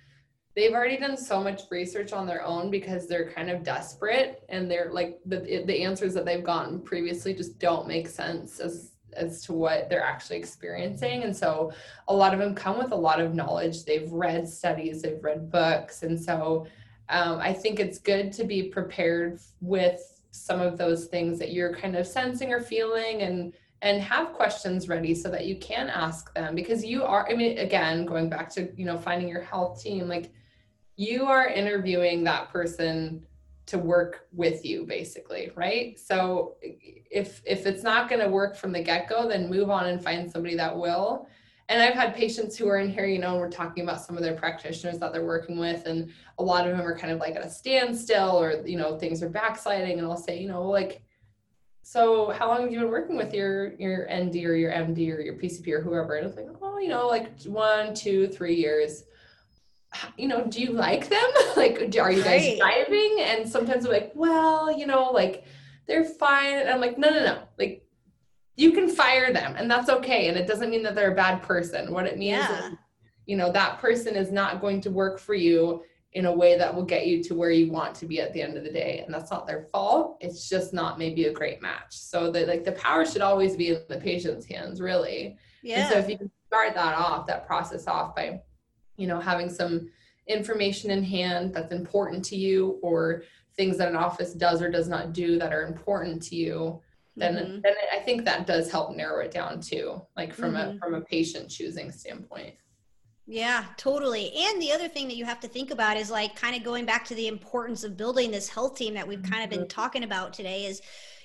they've already done so much research on their own because they're kind of desperate and they're like the the answers that they've gotten previously just don't make sense as as to what they're actually experiencing. And so a lot of them come with a lot of knowledge. They've read studies they've read books. And so um, i think it's good to be prepared with some of those things that you're kind of sensing or feeling and and have questions ready so that you can ask them because you are i mean again going back to you know finding your health team like you are interviewing that person to work with you basically right? So if if it's not going to work from the get-go then move on and find somebody that will. And i've had patients who are in here you know we're talking about some of their practitioners that they're working with and a lot of them are kind of like at a standstill or you know things are backsliding and i'll say you know like so how long have you been working with your your nd or your md or your pcp or whoever? And it's like oh you know like one two three years. You know do you like them? Like are you guys right. driving? And sometimes i'm like well you know like they're fine. And i'm like no no no. Like you can fire them and that's okay. And it doesn't mean that they're a bad person. What it means yeah. is you know that person is not going to work for you in a way that will get you to where you want to be at the end of the day. And that's not their fault. It's just not maybe a great match. So that like the power should always be in the patient's hands really. Yeah and so if you can start that off that process off by you know having some information in hand that's important to you or things that an office does or does not do that are important to you then mm-hmm. then i think that does help narrow it down too like from mm-hmm. a from a patient choosing standpoint Yeah, totally. And the other thing that you have to think about is like kind of going back to the importance of building this health team that we've kind of been mm-hmm. talking about today is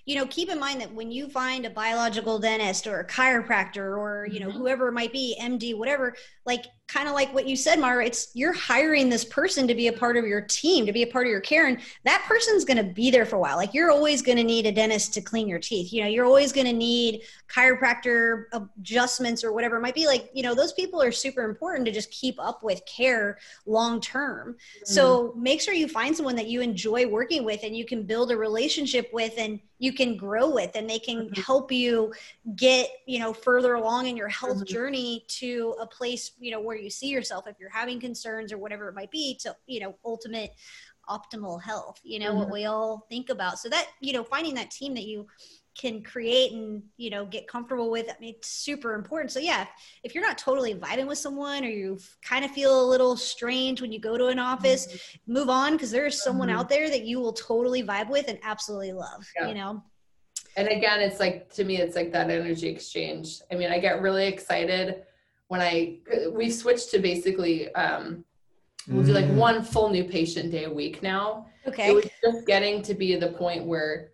you know, keep in mind that when you find a biological dentist or a chiropractor or, you know, mm-hmm. whoever it might be, MD, whatever, like kind of like what you said, Mara, it's you're hiring this person to be a part of your team, to be a part of your care. And that person's going to be there for a while. Like you're always going to need a dentist to clean your teeth. You know, you're always going to need chiropractor adjustments or whatever it might be. Like, you know, those people are super important to just keep up with care long term. Mm-hmm. So make sure you find someone that you enjoy working with and you can build a relationship with and you can grow with and they can mm-hmm. help you get, you know, further along in your health mm-hmm. journey to a place you know where you see yourself if you're having concerns or whatever it might be to you know ultimate optimal health you know mm-hmm. what we all think about so that you know finding that team that you can create and you know get comfortable with i mean it's super important so yeah if you're not totally vibing with someone or you kind of feel a little strange when you go to an office mm-hmm. move on because there's someone mm-hmm. out there that you will totally vibe with and absolutely love yeah. you know and again it's like to me it's like that energy exchange i mean i get really excited when I we've switched to basically um, we'll do like mm. one full new patient day a week now. Okay. It was just getting to be the point where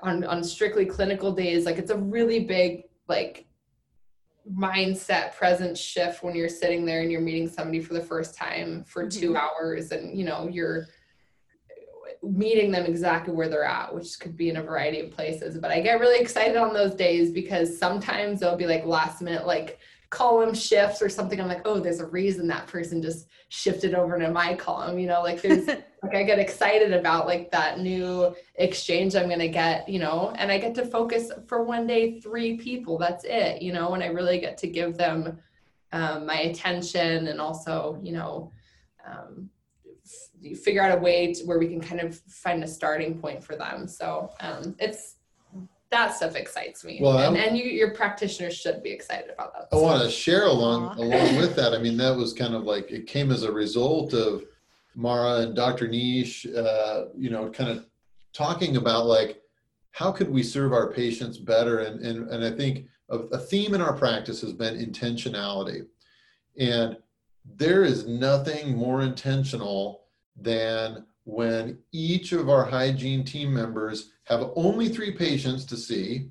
on on strictly clinical days, like it's a really big like mindset presence shift when you're sitting there and you're meeting somebody for the first time for mm-hmm. two hours and you know you're meeting them exactly where they're at which could be in a variety of places but i get really excited on those days because sometimes they'll be like last minute like column shifts or something i'm like oh there's a reason that person just shifted over to my column you know like there's like i get excited about like that new exchange i'm going to get you know and i get to focus for one day three people that's it you know and i really get to give them um, my attention and also you know um, f- figure out a way to, where we can kind of find a starting point for them so um, it's that stuff excites me. Well, and, and you, your practitioners should be excited about that. I want to share along along with that. I mean, that was kind of like it came as a result of Mara and Dr. Nish, uh, you know, kind of talking about like how could we serve our patients better, and and and I think a, a theme in our practice has been intentionality, and there is nothing more intentional than when each of our hygiene team members have only three patients to see,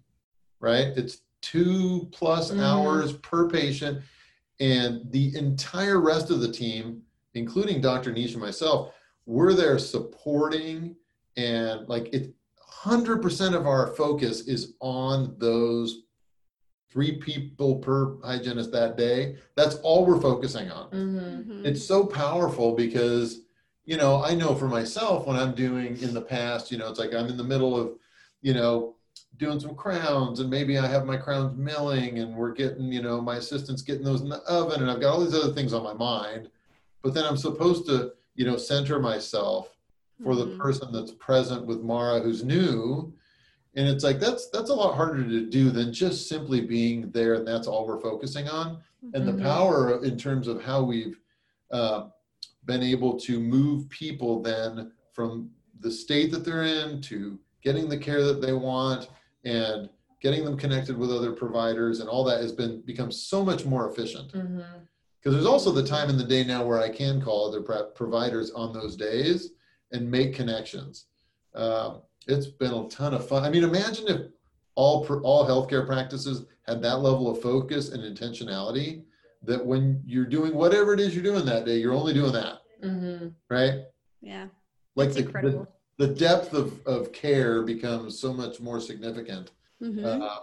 right? It's two plus mm. hours per patient. And the entire rest of the team, including Dr. Nish and myself, we're there supporting and like it 100% of our focus is on those three people per hygienist that day. That's all we're focusing on. Mm-hmm. mm-hmm. It's so powerful because you know, I know for myself when I'm doing in the past, you know, it's like I'm in the middle of, you know, doing some crowns and maybe I have my crowns milling and we're getting, you know, my assistant's getting those in the oven and I've got all these other things on my mind. But then I'm supposed to, you know, center myself for the mm-hmm. person that's present with Mara who's new. And it's like that's that's a lot harder to do than just simply being there and that's all we're focusing on. Mm-hmm. And the mm-hmm. power in terms of how we've uh, been able to move people then from the state that they're in to getting the care that they want and getting them connected with other providers and all that has been become so much more efficient. Because mm-hmm. there's also the time in the day now where i can call other providers on those days and make connections. Um, it's been a ton of fun. I mean imagine if all all healthcare practices had that level of focus and intentionality that when you're doing whatever it is you're doing that day, you're only doing that. Mm-hmm. Right? Yeah. Like the, the, the, depth of, of care becomes so much more significant, mm-hmm. uh,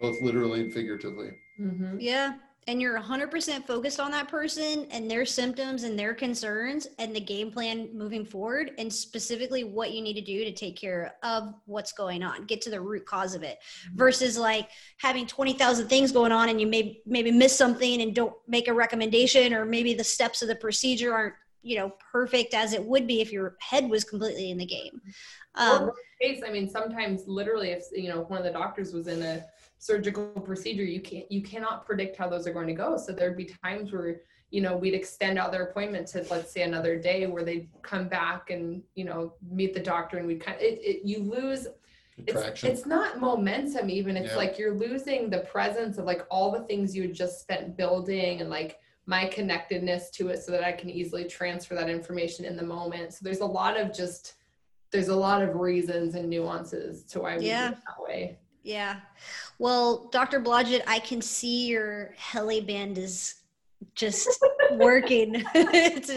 both literally and figuratively. Mm-hmm. Yeah and you're 100% focused on that person and their symptoms and their concerns and the game plan moving forward and specifically what you need to do to take care of what's going on get to the root cause of it mm-hmm. versus like having 20,000 things going on and you may maybe miss something and don't make a recommendation or maybe the steps of the procedure aren't you know perfect as it would be if your head was completely in the game um, case i mean sometimes literally if you know if one of the doctors was in a surgical procedure you can't you cannot predict how those are going to go so there'd be times where you know we'd extend out their appointment to let's say another day where they'd come back and you know meet the doctor and we'd kind of it, it you lose it's, it's, not momentum even it's yeah. like you're losing the presence of like all the things you had just spent building and like my connectedness to it so that I can easily transfer that information in the moment. So there's a lot of just there's a lot of reasons and nuances to why we Yeah. do it that way. Yeah. Well, Dr. Blodgett, I can see your heli band is just working. it's,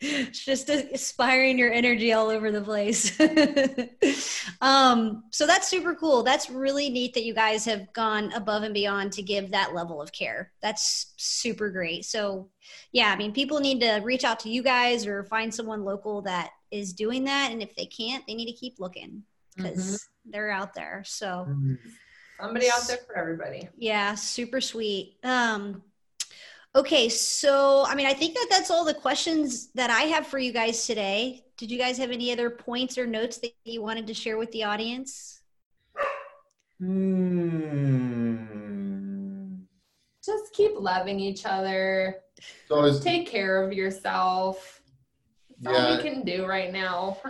it's just aspiring your energy all over the place. um, so that's super cool. That's really neat that you guys have gone above and beyond to give that level of care. That's super great. So, yeah, I mean, people need to reach out to you guys or find someone local that is doing that. And if they can't, they need to keep looking because they're out there. So, Somebody out there for everybody. yeah, super sweet. Um, okay, so I mean, I think that that's all the questions that I have for you guys today. Did you guys have any other points or notes that you wanted to share with the audience? Hmm. Just keep loving each other. So is Take care of yourself. That's all Yeah. we can do right now.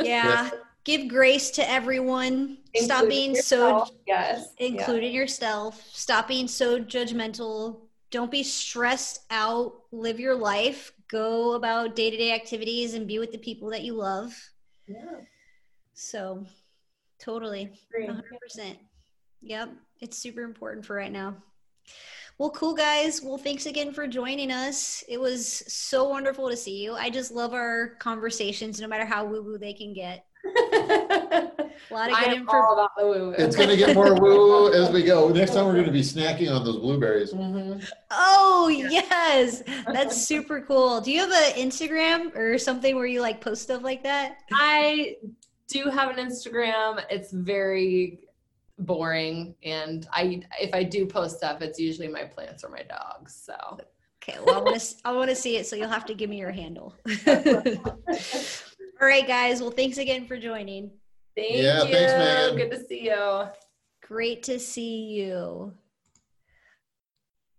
Yeah, give grace to everyone. Stop Including being so yourself. yes, yeah. including yourself. Stop being so judgmental. Don't be stressed out. Live your life. Go about day to day activities and be with the people that you love. Yeah, So, totally. 100%. Yep. It's super important for right now. Well, cool guys. Well, thanks again for joining us. It was so wonderful to see you. I just love our conversations, no matter how woo woo they can get. A lot of I good am info. all about the woo. it's going to get more woo as we go. Next time we're going to be snacking on those blueberries. Mhm. Oh, yes. That's super cool. Do you have an Instagram or something where you like post stuff like that? I do have an Instagram. It's very boring, and I if I do post stuff, it's usually my plants or my dogs. So Okay, well, I want to I want to see it, so you'll have to give me your handle. All right, guys. Well, thanks again for joining. thank Yeah, you. thanks, Megan. Good to see you. Great to see you.